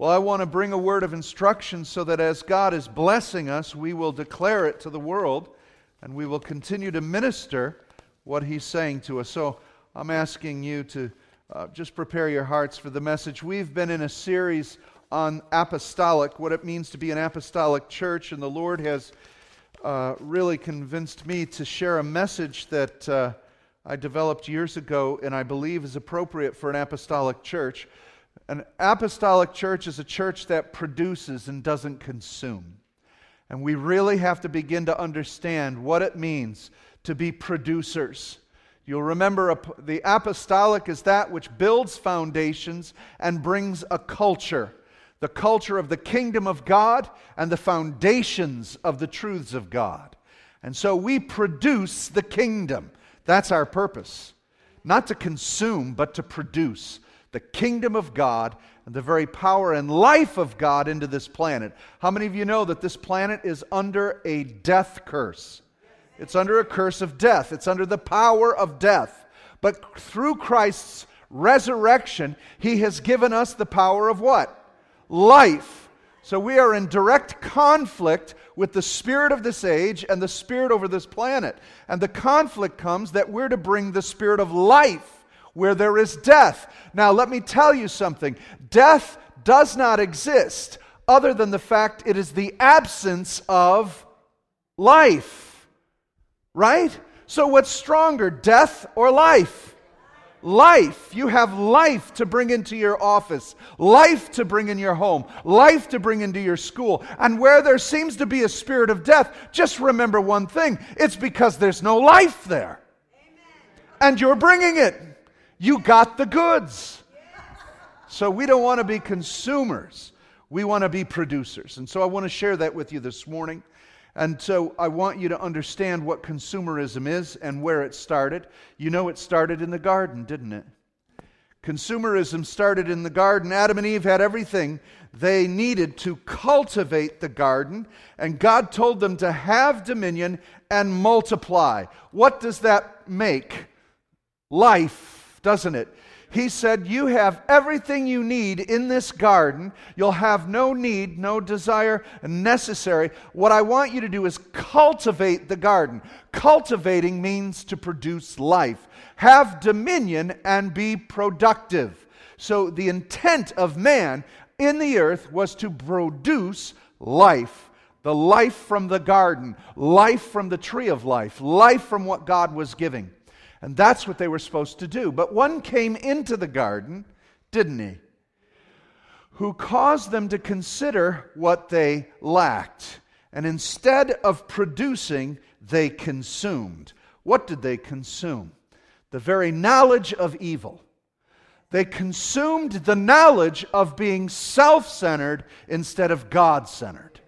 Well, I want to bring a word of instruction so that as God is blessing us, we will declare it to the world and we will continue to minister what He's saying to us. So I'm asking you to uh, just prepare your hearts for the message. We've been in a series on apostolic, what it means to be an apostolic church, and the Lord has uh, really convinced me to share a message that uh, I developed years ago and I believe is appropriate for an apostolic church. An apostolic church is a church that produces and doesn't consume. And we really have to begin to understand what it means to be producers. You'll remember the apostolic is that which builds foundations and brings a culture the culture of the kingdom of God and the foundations of the truths of God. And so we produce the kingdom. That's our purpose. Not to consume, but to produce the kingdom of God and the very power and life of God into this planet. How many of you know that this planet is under a death curse? It's under a curse of death, it's under the power of death. But through Christ's resurrection, He has given us the power of what? Life. So we are in direct conflict with the spirit of this age and the spirit over this planet. And the conflict comes that we're to bring the spirit of life where there is death. Now, let me tell you something death does not exist other than the fact it is the absence of life. Right? So, what's stronger, death or life? Life. You have life to bring into your office, life to bring in your home, life to bring into your school. And where there seems to be a spirit of death, just remember one thing it's because there's no life there. Amen. And you're bringing it. You got the goods. So we don't want to be consumers. We want to be producers. And so I want to share that with you this morning. And so I want you to understand what consumerism is and where it started. You know, it started in the garden, didn't it? Consumerism started in the garden. Adam and Eve had everything they needed to cultivate the garden, and God told them to have dominion and multiply. What does that make? Life doesn't it? He said, You have everything you need in this garden. You'll have no need, no desire necessary. What I want you to do is cultivate the garden. Cultivating means to produce life, have dominion, and be productive. So, the intent of man in the earth was to produce life the life from the garden, life from the tree of life, life from what God was giving. And that's what they were supposed to do. But one came into the garden, didn't he? Who caused them to consider what they lacked. And instead of producing, they consumed. What did they consume? The very knowledge of evil. They consumed the knowledge of being self centered instead of God centered.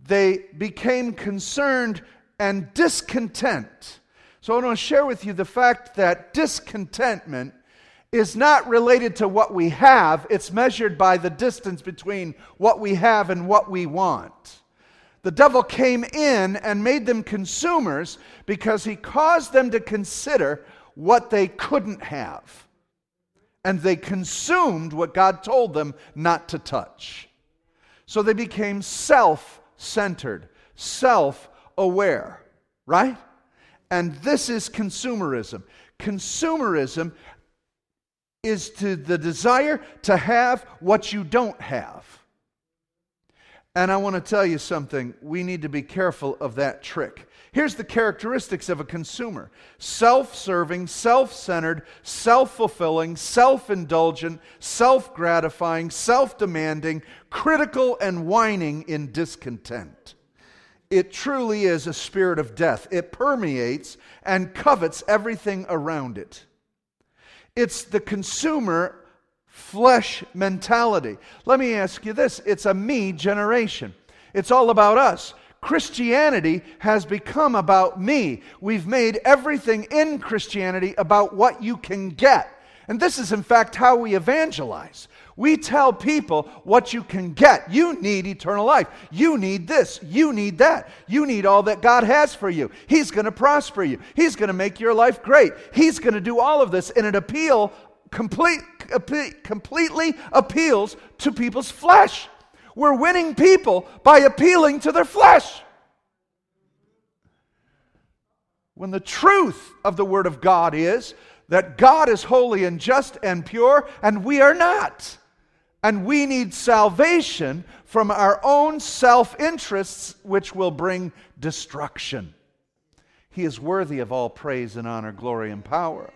They became concerned and discontent so I want to share with you the fact that discontentment is not related to what we have, it's measured by the distance between what we have and what we want. The devil came in and made them consumers because he caused them to consider what they couldn't have. And they consumed what God told them not to touch. So they became self centered, self aware, right? And this is consumerism. Consumerism is to the desire to have what you don't have. And I want to tell you something. We need to be careful of that trick. Here's the characteristics of a consumer self serving, self centered, self fulfilling, self indulgent, self gratifying, self demanding, critical, and whining in discontent it truly is a spirit of death. It permeates and covets everything around it. It's the consumer flesh mentality. Let me ask you this it's a me generation, it's all about us. Christianity has become about me. We've made everything in Christianity about what you can get. And this is, in fact, how we evangelize. We tell people what you can get. You need eternal life. You need this. You need that. You need all that God has for you. He's going to prosper you. He's going to make your life great. He's going to do all of this in an appeal complete, completely appeals to people's flesh. We're winning people by appealing to their flesh. When the truth of the Word of God is that God is holy and just and pure, and we are not. And we need salvation from our own self interests, which will bring destruction. He is worthy of all praise and honor, glory and power.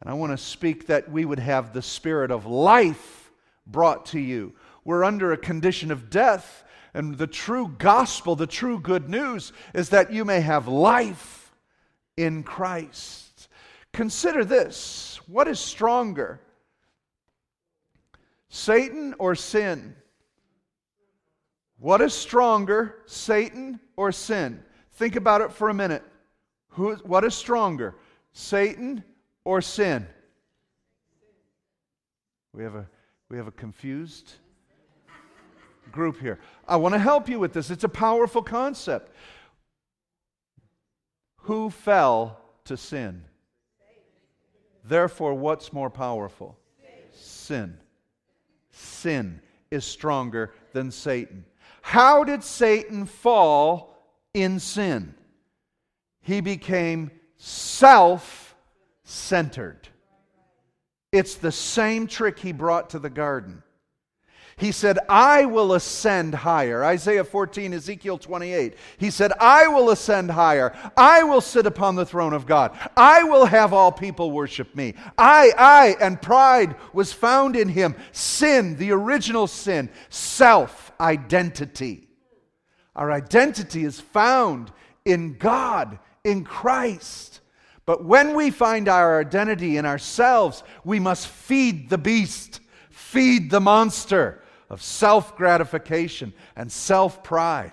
And I want to speak that we would have the spirit of life brought to you. We're under a condition of death, and the true gospel, the true good news, is that you may have life in Christ. Consider this what is stronger, Satan or sin? What is stronger, Satan or sin? Think about it for a minute. Who, what is stronger, Satan or sin? We have a, we have a confused group here. I want to help you with this. It's a powerful concept. Who fell to sin? Therefore, what's more powerful? Sin. Sin is stronger than Satan. How did Satan fall in sin? He became self centered. It's the same trick he brought to the garden. He said, I will ascend higher. Isaiah 14, Ezekiel 28. He said, I will ascend higher. I will sit upon the throne of God. I will have all people worship me. I, I, and pride was found in him. Sin, the original sin, self identity. Our identity is found in God, in Christ. But when we find our identity in ourselves, we must feed the beast, feed the monster of self gratification and self pride.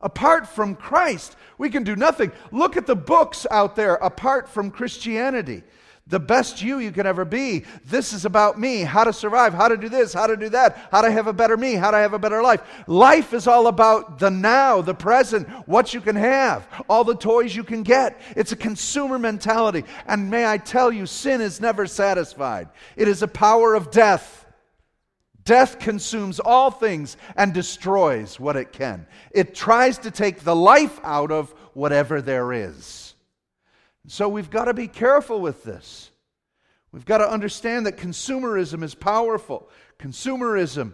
Apart from Christ, we can do nothing. Look at the books out there apart from Christianity. The best you you can ever be. This is about me, how to survive, how to do this, how to do that, how to have a better me, how to have a better life. Life is all about the now, the present, what you can have, all the toys you can get. It's a consumer mentality. And may I tell you, sin is never satisfied, it is a power of death. Death consumes all things and destroys what it can. It tries to take the life out of whatever there is. So we've got to be careful with this. We've got to understand that consumerism is powerful. Consumerism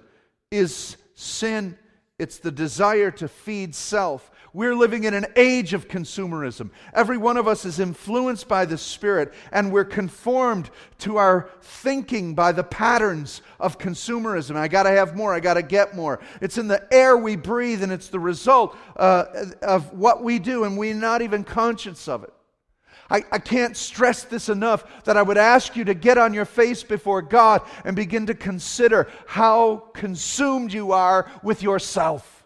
is sin, it's the desire to feed self. We're living in an age of consumerism. Every one of us is influenced by the Spirit, and we're conformed to our thinking by the patterns of consumerism. I got to have more, I got to get more. It's in the air we breathe, and it's the result uh, of what we do, and we're not even conscious of it. I, I, can't stress this enough that I would ask you to get on your face before God and begin to consider how consumed you are with yourself.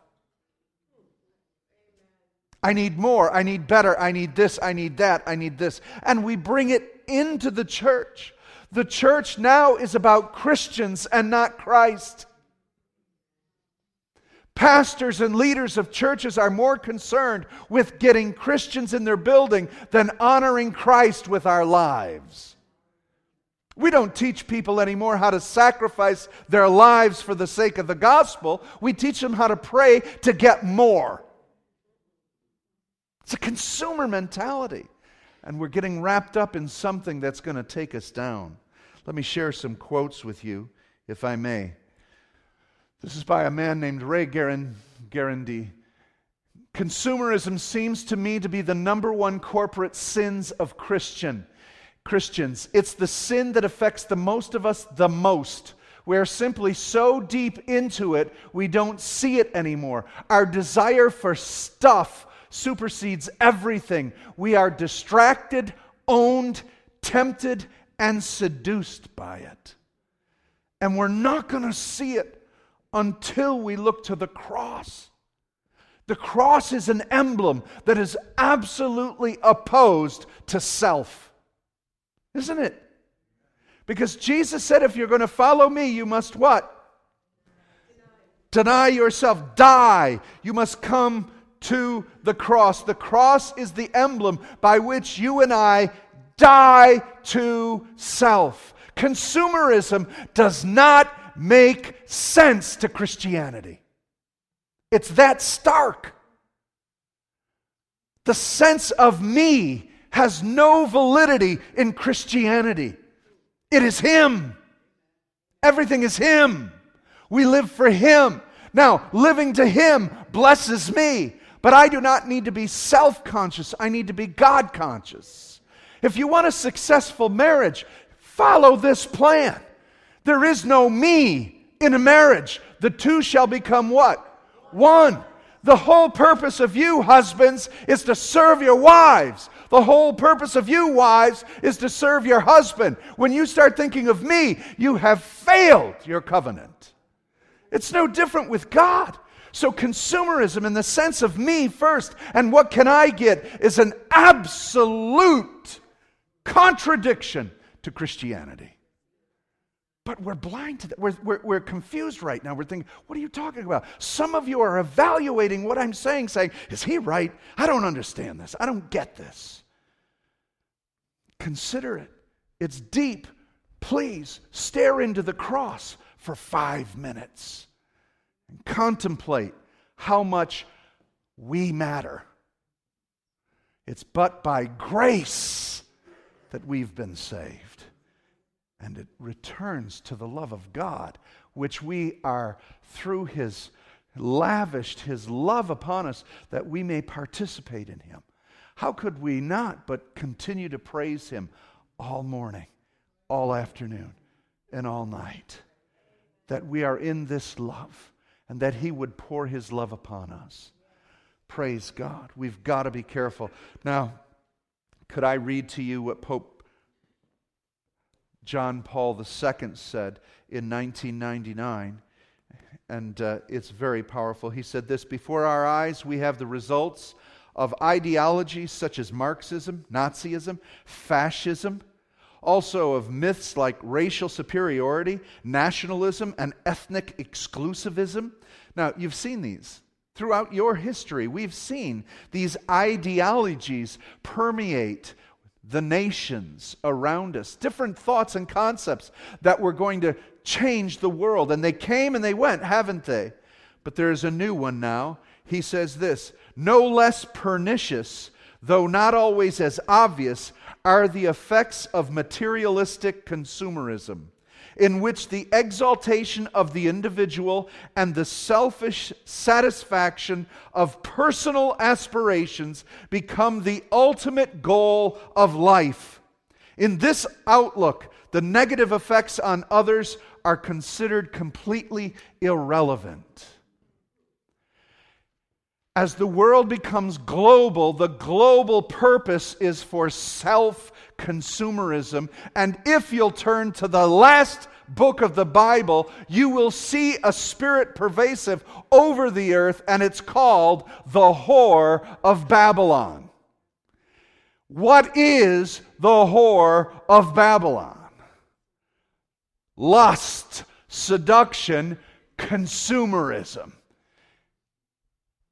I need more. I need better. I need this. I need that. I need this. And we bring it into the church. The church now is about Christians and not Christ. Pastors and leaders of churches are more concerned with getting Christians in their building than honoring Christ with our lives. We don't teach people anymore how to sacrifice their lives for the sake of the gospel. We teach them how to pray to get more. It's a consumer mentality. And we're getting wrapped up in something that's going to take us down. Let me share some quotes with you, if I may. This is by a man named Ray Guarendi. Consumerism seems to me to be the number one corporate sins of Christian Christians. It's the sin that affects the most of us the most. We're simply so deep into it, we don't see it anymore. Our desire for stuff supersedes everything. We are distracted, owned, tempted, and seduced by it. And we're not going to see it until we look to the cross. The cross is an emblem that is absolutely opposed to self. Isn't it? Because Jesus said, if you're going to follow me, you must what? Deny yourself, die. You must come to the cross. The cross is the emblem by which you and I die to self. Consumerism does not make sense to Christianity. It's that stark. The sense of me has no validity in Christianity. It is Him. Everything is Him. We live for Him. Now, living to Him blesses me, but I do not need to be self conscious. I need to be God conscious. If you want a successful marriage, follow this plan. There is no me in a marriage. The two shall become what? One. The whole purpose of you, husbands, is to serve your wives. The whole purpose of you, wives, is to serve your husband. When you start thinking of me, you have failed your covenant. It's no different with God. So, consumerism in the sense of me first and what can I get is an absolute contradiction to Christianity. But we're blind to that. We're, we're, we're, confused right now. We're thinking, what are you talking about? Some of you are evaluating what I'm saying, saying, is he right? I don't understand this. I don't get this. Consider it. It's deep. Please stare into the cross for five minutes and contemplate how much we matter. It's but by grace that we've been saved. And it returns to the love of God, which we are through His lavished His love upon us that we may participate in Him. How could we not but continue to praise Him all morning, all afternoon, and all night? That we are in this love and that He would pour His love upon us. Praise God. We've got to be careful. Now, could I read to you what Pope John Paul II said in 1999? And uh, it's very powerful. He said this Before our eyes, we have the results of ideologies such as Marxism, Nazism, fascism, also of myths like racial superiority, nationalism, and ethnic exclusivism. Now, you've seen these. Throughout your history, we've seen these ideologies permeate the nations around us, different thoughts and concepts that were going to change the world. And they came and they went, haven't they? But there's a new one now. He says this no less pernicious, though not always as obvious, are the effects of materialistic consumerism in which the exaltation of the individual and the selfish satisfaction of personal aspirations become the ultimate goal of life. In this outlook, the negative effects on others are considered completely irrelevant. As the world becomes global, the global purpose is for self consumerism. And if you'll turn to the last book of the Bible, you will see a spirit pervasive over the earth, and it's called the whore of Babylon. What is the whore of Babylon? Lust, seduction, consumerism.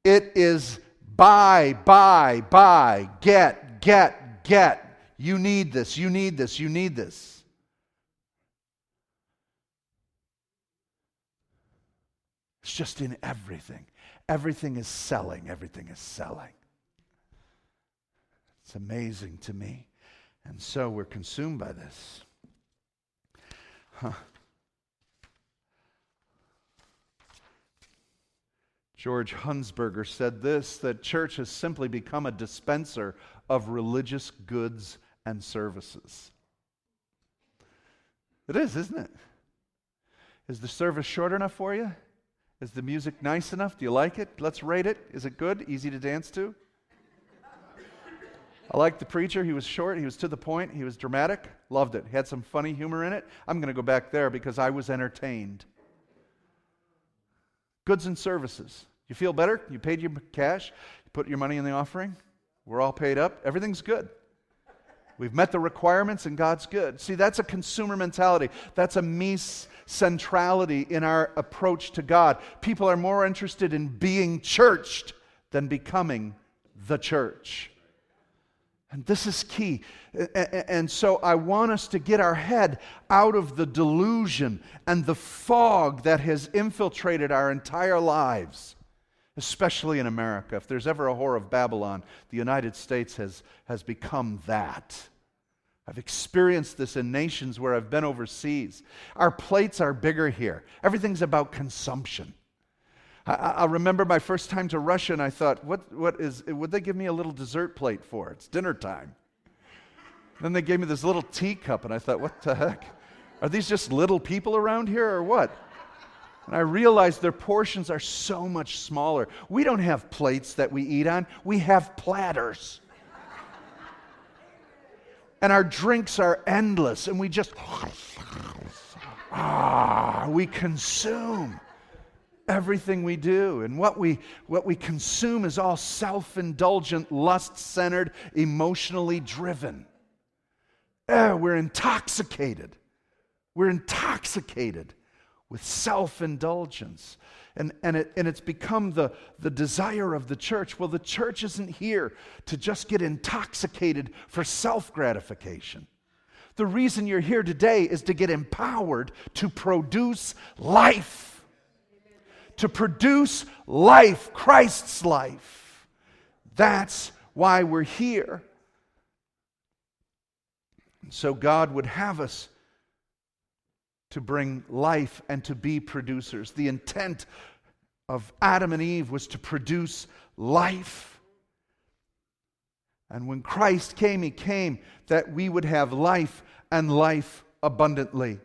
It is buy, buy, buy, get, get, get. You need this, you need this, you need this. It's just in everything. Everything is selling, everything is selling. It's amazing to me. And so we're consumed by this. Huh. George Hunsberger said this that church has simply become a dispenser of religious goods and services. It is, isn't it? Is the service short enough for you? Is the music nice enough? Do you like it? Let's rate it. Is it good? Easy to dance to? I liked the preacher. He was short, he was to the point, he was dramatic. Loved it. He had some funny humor in it. I'm going to go back there because I was entertained. Goods and services. You feel better? You paid your cash? You put your money in the offering? We're all paid up? Everything's good. We've met the requirements and God's good. See, that's a consumer mentality. That's a me centrality in our approach to God. People are more interested in being churched than becoming the church. And this is key. And so I want us to get our head out of the delusion and the fog that has infiltrated our entire lives, especially in America. If there's ever a whore of Babylon, the United States has, has become that. I've experienced this in nations where I've been overseas. Our plates are bigger here, everything's about consumption. I, I, remember my first time to Russia, and I thought, what, what is, would they give me a little dessert plate for? It's dinner time. Then they gave me this little teacup, and I thought, what the heck? Are these just little people around here, or what? And I realized their portions are so much smaller. We don't have plates that we eat on, we have platters. and our drinks are endless, and we just, ah, we consume everything we do. And what we, what we consume is all self indulgent, lust centered, emotionally driven. Eh, we're intoxicated. We're intoxicated with self indulgence. And, and, it, and it's become the, the desire of the church. Well, the church isn't here to just get intoxicated for self gratification. The reason you're here today is to get empowered to produce life to produce life, Christ's life. That's why we're here. And so God would have us to bring life and to be producers. The intent of Adam and Eve was to produce life. And when Christ came, He came that we would have life and life abundantly.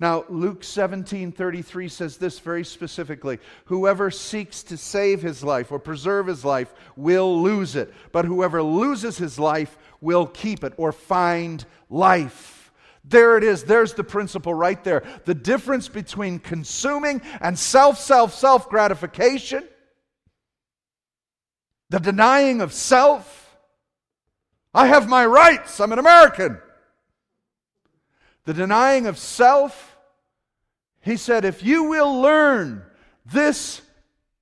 Now, Luke 17 33 says this very specifically Whoever seeks to save his life or preserve his life will lose it, but whoever loses his life will keep it or find life. There it is. There's the principle right there. The difference between consuming and self, self, self gratification, the denying of self. I have my rights. I'm an American. The denying of self he said, If you will learn this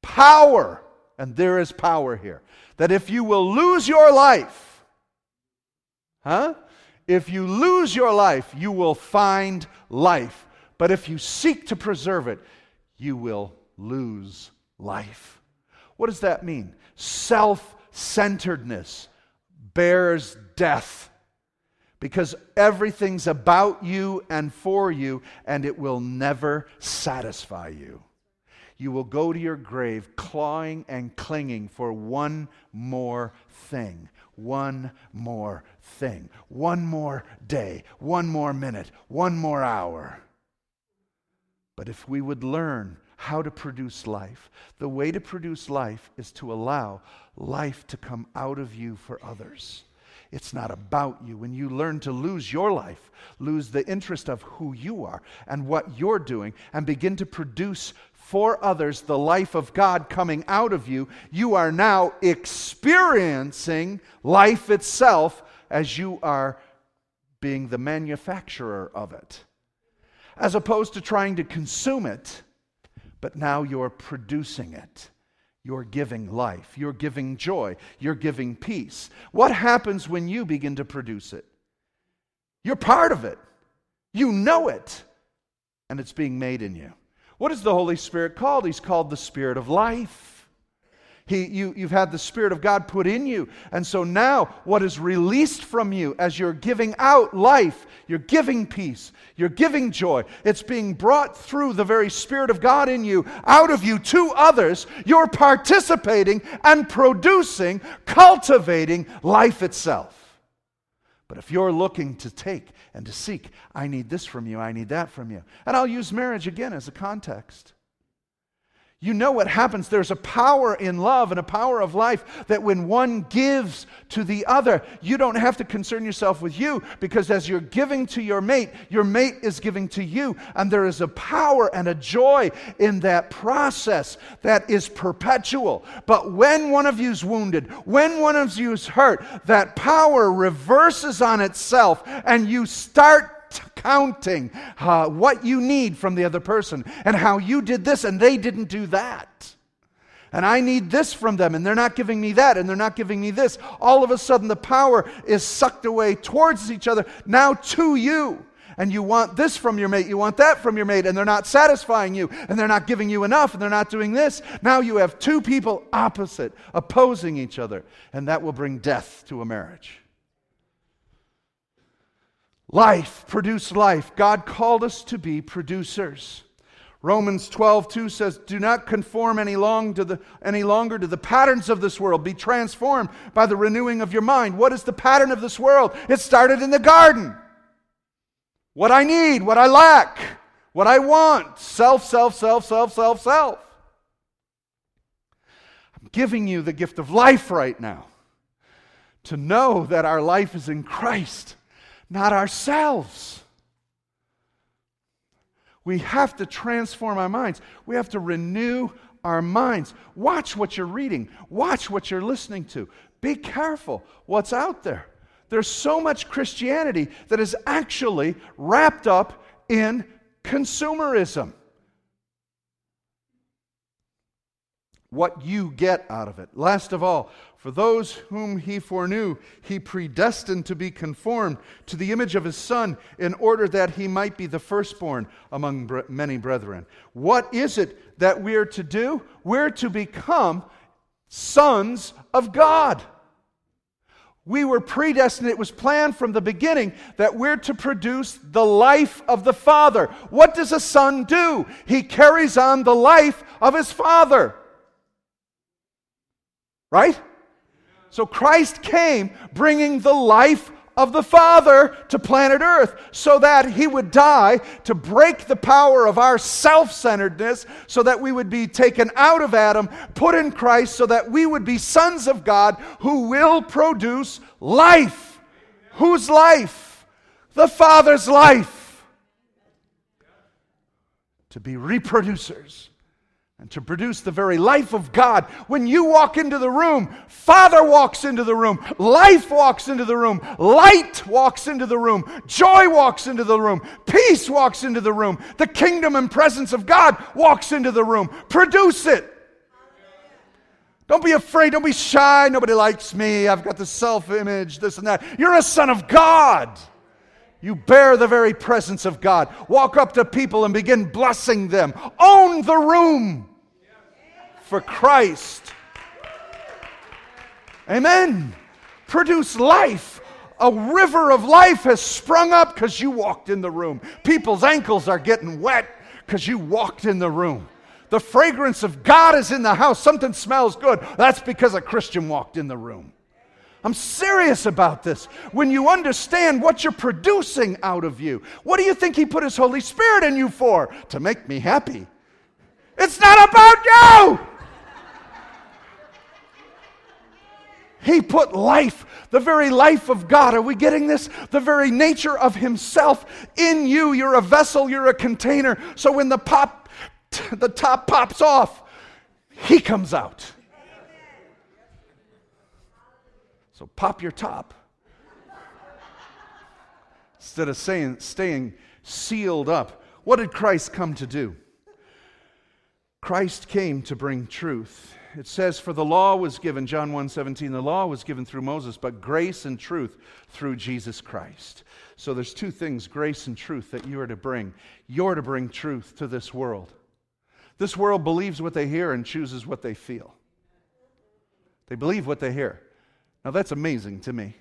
power, and there is power here, that if you will lose your life, huh? If you lose your life, you will find life. But if you seek to preserve it, you will lose life. What does that mean? Self centeredness bears death because everything's about you and for you, and it will never satisfy you. You will go to your grave clawing and clinging for one more thing, one more thing, one more day, one more minute, one more hour. But if we would learn how to produce life, the way to produce life is to allow life to come out of you for others. It's not about you. When you learn to lose your life, lose the interest of who you are and what you're doing, and begin to produce for others the life of God coming out of you, you are now experiencing life itself as you are being the manufacturer of it. As opposed to trying to consume it, but now you're producing it. You're giving life, you're giving joy, you're giving peace. What happens when you begin to produce it? You're part of it, you know it, and it's being made in you. What is the Holy Spirit called? He's called the Spirit of life. He, you, you've had the Spirit of God put in you. And so now, what is released from you as you're giving out life, you're giving peace, you're giving joy, it's being brought through the very Spirit of God in you, out of you to others. You're participating and producing, cultivating life itself. But if you're looking to take and to seek, I need this from you, I need that from you. And I'll use marriage again as a context. You know what happens. There's a power in love and a power of life that when one gives to the other, you don't have to concern yourself with you because as you're giving to your mate, your mate is giving to you. And there is a power and a joy in that process that is perpetual. But when one of you's wounded, when one of you's hurt, that power reverses on itself and you start counting uh, what you need from the other person and how you did this and they didn't do that. and I need this from them, and they're not giving me that, and they're not giving me this. All of a sudden, the power is sucked away towards each other, now to you. And you want this from your mate, you want that from your mate, and they're not satisfying you, and they're not giving you enough, and they're not doing this. Now you have two people opposite, opposing each other, and that will bring death to a marriage. Life, produce life. God called us to be producers. Romans 12, 2 says, Do not conform any, long to the, any longer to the patterns of this world. Be transformed by the renewing of your mind. What is the pattern of this world? It started in the garden. What I need, what I lack, what I want. Self, self, self, self, self, self. I'm giving you the gift of life right now to know that our life is in Christ, not ourselves. We have to transform our minds. We have to renew our minds. Watch what you're reading, watch what you're listening to. Be careful what's out there. There's so much Christianity that is actually wrapped up in consumerism. What you get out of it. Last of all, for those whom he foreknew, he predestined to be conformed to the image of his Son, in order that he might be the firstborn among many brethren. What is it that we're to do? We're to become sons of God. We were predestined, it was planned from the beginning that we're to produce the life of the Father. What does a son do? He carries on the life of his Father. Right? So Christ came bringing the life of the Father to planet Earth so that He would die to break the power of our self centeredness, so that we would be taken out of Adam, put in Christ, so that we would be sons of God who will produce life. Whose life? The Father's life. To be reproducers and to produce the very life of God. When you walk into the room, Father walks into the room, life walks into the room, light walks into the room, joy walks into the room, peace walks into the room, the kingdom and presence of God walks into the room. Produce it. Don't be afraid. Don't be shy. Nobody likes me. I've got the self image, this and that. You're a son of God. You bear the very presence of God. Walk up to people and begin blessing them. Own the room for Christ. Amen. Produce life. A river of life has sprung up because you walked in the room. People's ankles are getting wet because you walked in the room. The fragrance of God is in the house. Something smells good. That's because a Christian walked in the room. I'm serious about this. When you understand what you're producing out of you, what do you think He put His Holy Spirit in you for? To make me happy. It's not about you. He put life, the very life of God. Are we getting this? The very nature of Himself in you. You're a vessel, you're a container. So when the pop, the top pops off, He comes out. So pop your top. Instead of saying, staying sealed up. What did Christ come to do? Christ came to bring truth it says, For the law was given, John 1 17, the law was given through Moses, but grace and truth through Jesus Christ. So there's two things, grace and truth, that you are to bring. You're to bring truth to this world. This world believes what they hear and chooses what they feel. They believe what they hear. Now that's amazing to me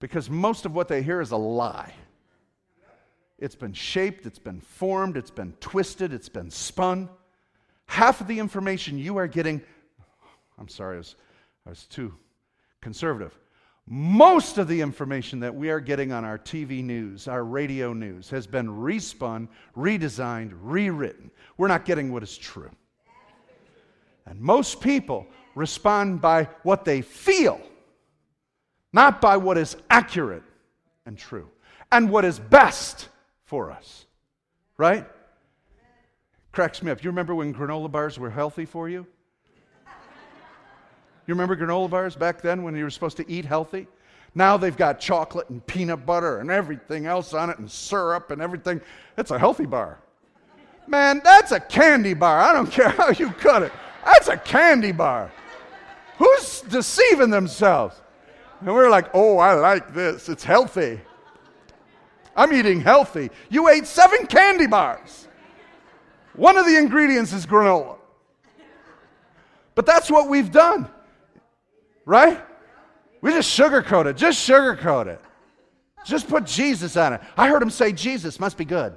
because most of what they hear is a lie. It's been shaped, it's been formed, it's been twisted, it's been spun. Half of the information you are getting, I'm sorry, I was, I was too conservative. Most of the information that we are getting on our TV news, our radio news, has been respun, redesigned, rewritten. We're not getting what is true. And most people respond by what they feel, not by what is accurate and true, and what is best for us. Right? Cracks me up. You remember when granola bars were healthy for you? You remember granola bars back then when you were supposed to eat healthy? Now they've got chocolate and peanut butter and everything else on it and syrup and everything. It's a healthy bar. Man, that's a candy bar. I don't care how you cut it. That's a candy bar. Who's deceiving themselves? And we're like, oh, I like this. It's healthy. I'm eating healthy. You ate seven candy bars. One of the ingredients is granola. But that's what we've done, right? We just sugarcoat it. Just sugarcoat it. Just put Jesus on it. I heard him say, Jesus must be good.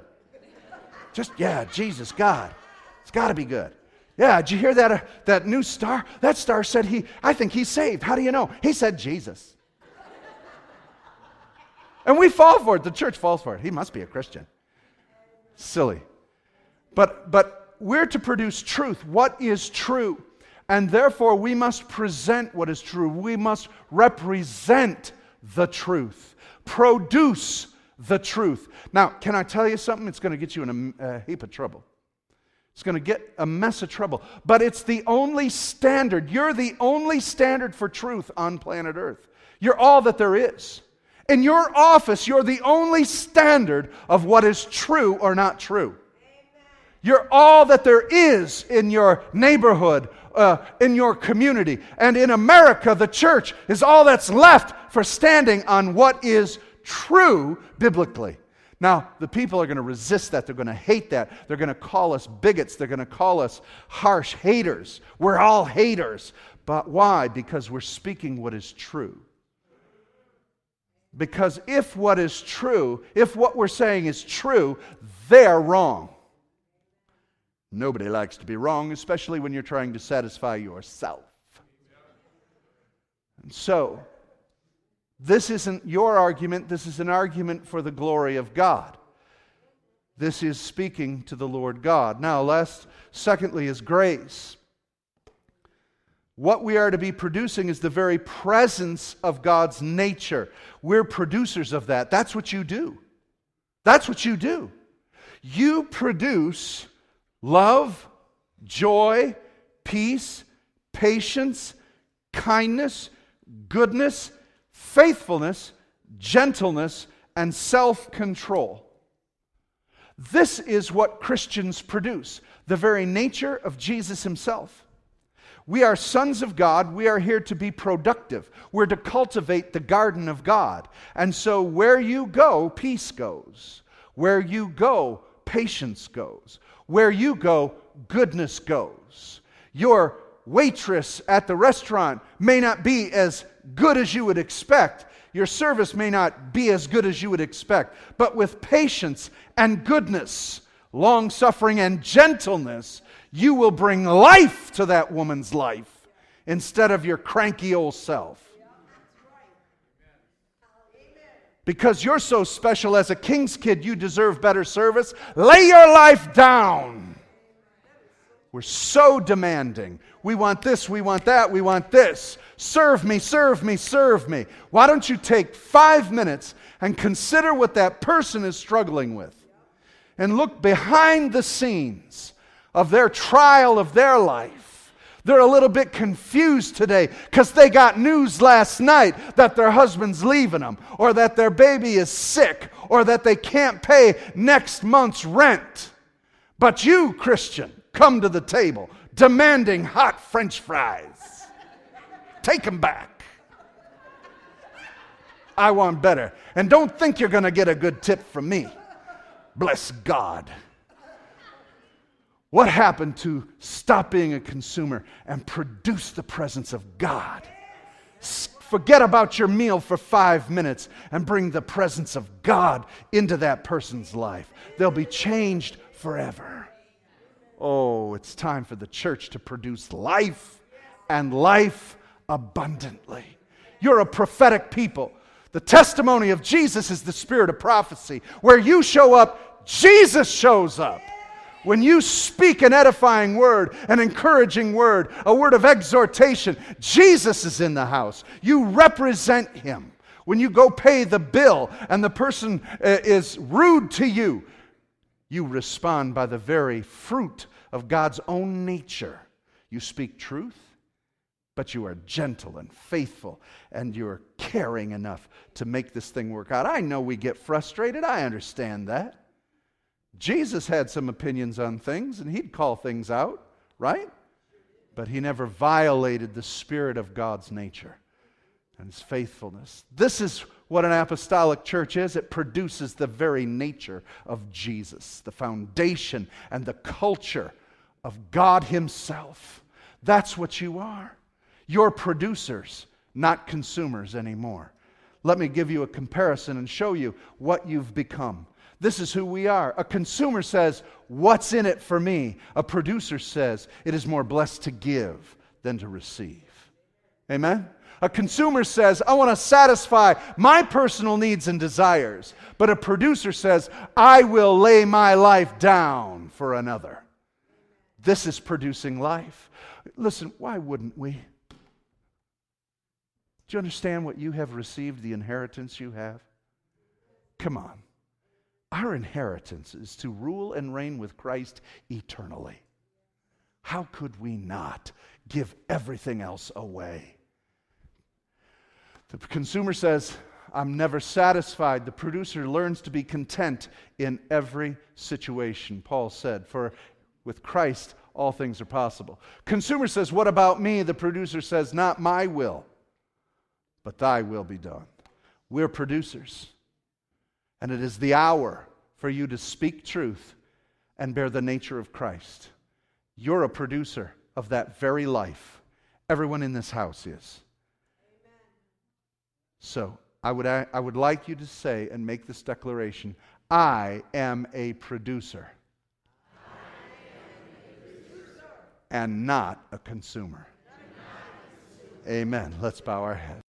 Just, yeah, Jesus, God. It's got to be good. Yeah, did you hear that, uh, that new star? That star said he, I think he's saved. How do you know? He said Jesus. and we fall for it. The church falls for it. He must be a Christian. Silly. But, but we're to produce truth. What is true? And therefore, we must present what is true. We must represent the truth, produce the truth. Now, can I tell you something? It's going to get you in a, a heap of trouble. It's going to get a mess of trouble. But it's the only standard. You're the only standard for truth on planet Earth. You're all that there is. In your office, you're the only standard of what is true or not true. You're all that there is in your neighborhood, uh, in your community. And in America, the church is all that's left for standing on what is true biblically. Now, the people are going to resist that. They're going to hate that. They're going to call us bigots. They're going to call us harsh haters. We're all haters. But why? Because we're speaking what is true. Because if what is true, if what we're saying is true, they're wrong. Nobody likes to be wrong, especially when you're trying to satisfy yourself. And so, this isn't your argument, this is an argument for the glory of God. This is speaking to the Lord God. Now, last, secondly, is grace. What we are to be producing is the very presence of God's nature. We're producers of that. That's what you do. That's what you do. You produce love, joy, peace, patience, kindness, goodness, faithfulness, gentleness, and self control. This is what Christians produce the very nature of Jesus himself. We are sons of God. We are here to be productive. We're to cultivate the garden of God. And so, where you go, peace goes. Where you go, patience goes. Where you go, goodness goes. Your waitress at the restaurant may not be as good as you would expect. Your service may not be as good as you would expect. But with patience and goodness, long suffering and gentleness, you will bring life to that woman's life instead of your cranky old self. Because you're so special as a king's kid, you deserve better service. Lay your life down. We're so demanding. We want this, we want that, we want this. Serve me, serve me, serve me. Why don't you take five minutes and consider what that person is struggling with? And look behind the scenes of their trial of their life they're a little bit confused today because they got news last night that their husband's leaving them, or that their baby is sick, or that they can't pay next month's rent. But you, Christian, come to the table demanding hot french fries. Take them back. I want better. And don't think you're going to get a good tip from me. Bless God. What happened to stop being a consumer and produce the presence of God? Forget about your meal for five minutes and bring the presence of God into that person's life. They'll be changed forever. Oh, it's time for the church to produce life and life abundantly. You're a prophetic people. The testimony of Jesus is the spirit of prophecy. Where you show up, Jesus shows up. When you speak an edifying word, an encouraging word, a word of exhortation, Jesus is in the house. You represent him. When you go pay the bill and the person uh, is rude to you, you respond by the very fruit of God's own nature. You speak truth, but you are gentle and faithful, and you're caring enough to make this thing work out. I know we get frustrated. I understand that. Jesus had some opinions on things and he'd call things out, right? but he never violated the spirit of God's nature and his faithfulness. This is what an apostolic church is it produces the very nature of Jesus, the foundation and the culture of God Himself. That's what you are. You're producers, not consumers anymore. Let me give you a comparison and show you what you've become. This is who we are. A consumer says, What's in it for me? A producer says, It is more blessed to give than to receive. Amen? A consumer says, I want to satisfy my personal needs and desires. But a producer says, I will lay my life down for another. This is producing life. Listen, why wouldn't we? Do you understand what you have received, the inheritance you have? Come on. Our inheritance is to rule and reign with Christ eternally. How could we not give everything else away? The consumer says, I'm never satisfied. The producer learns to be content in every situation. Paul said, For with Christ, all things are possible. Consumer says, What about me? The producer says, Not my will, but thy will be done. We're producers. And it is the hour for you to speak truth and bear the nature of Christ. You're a producer of that very life. Everyone in this house is. So I would, I would like you to say and make this declaration I am a producer, and not a consumer. Amen. Let's bow our heads.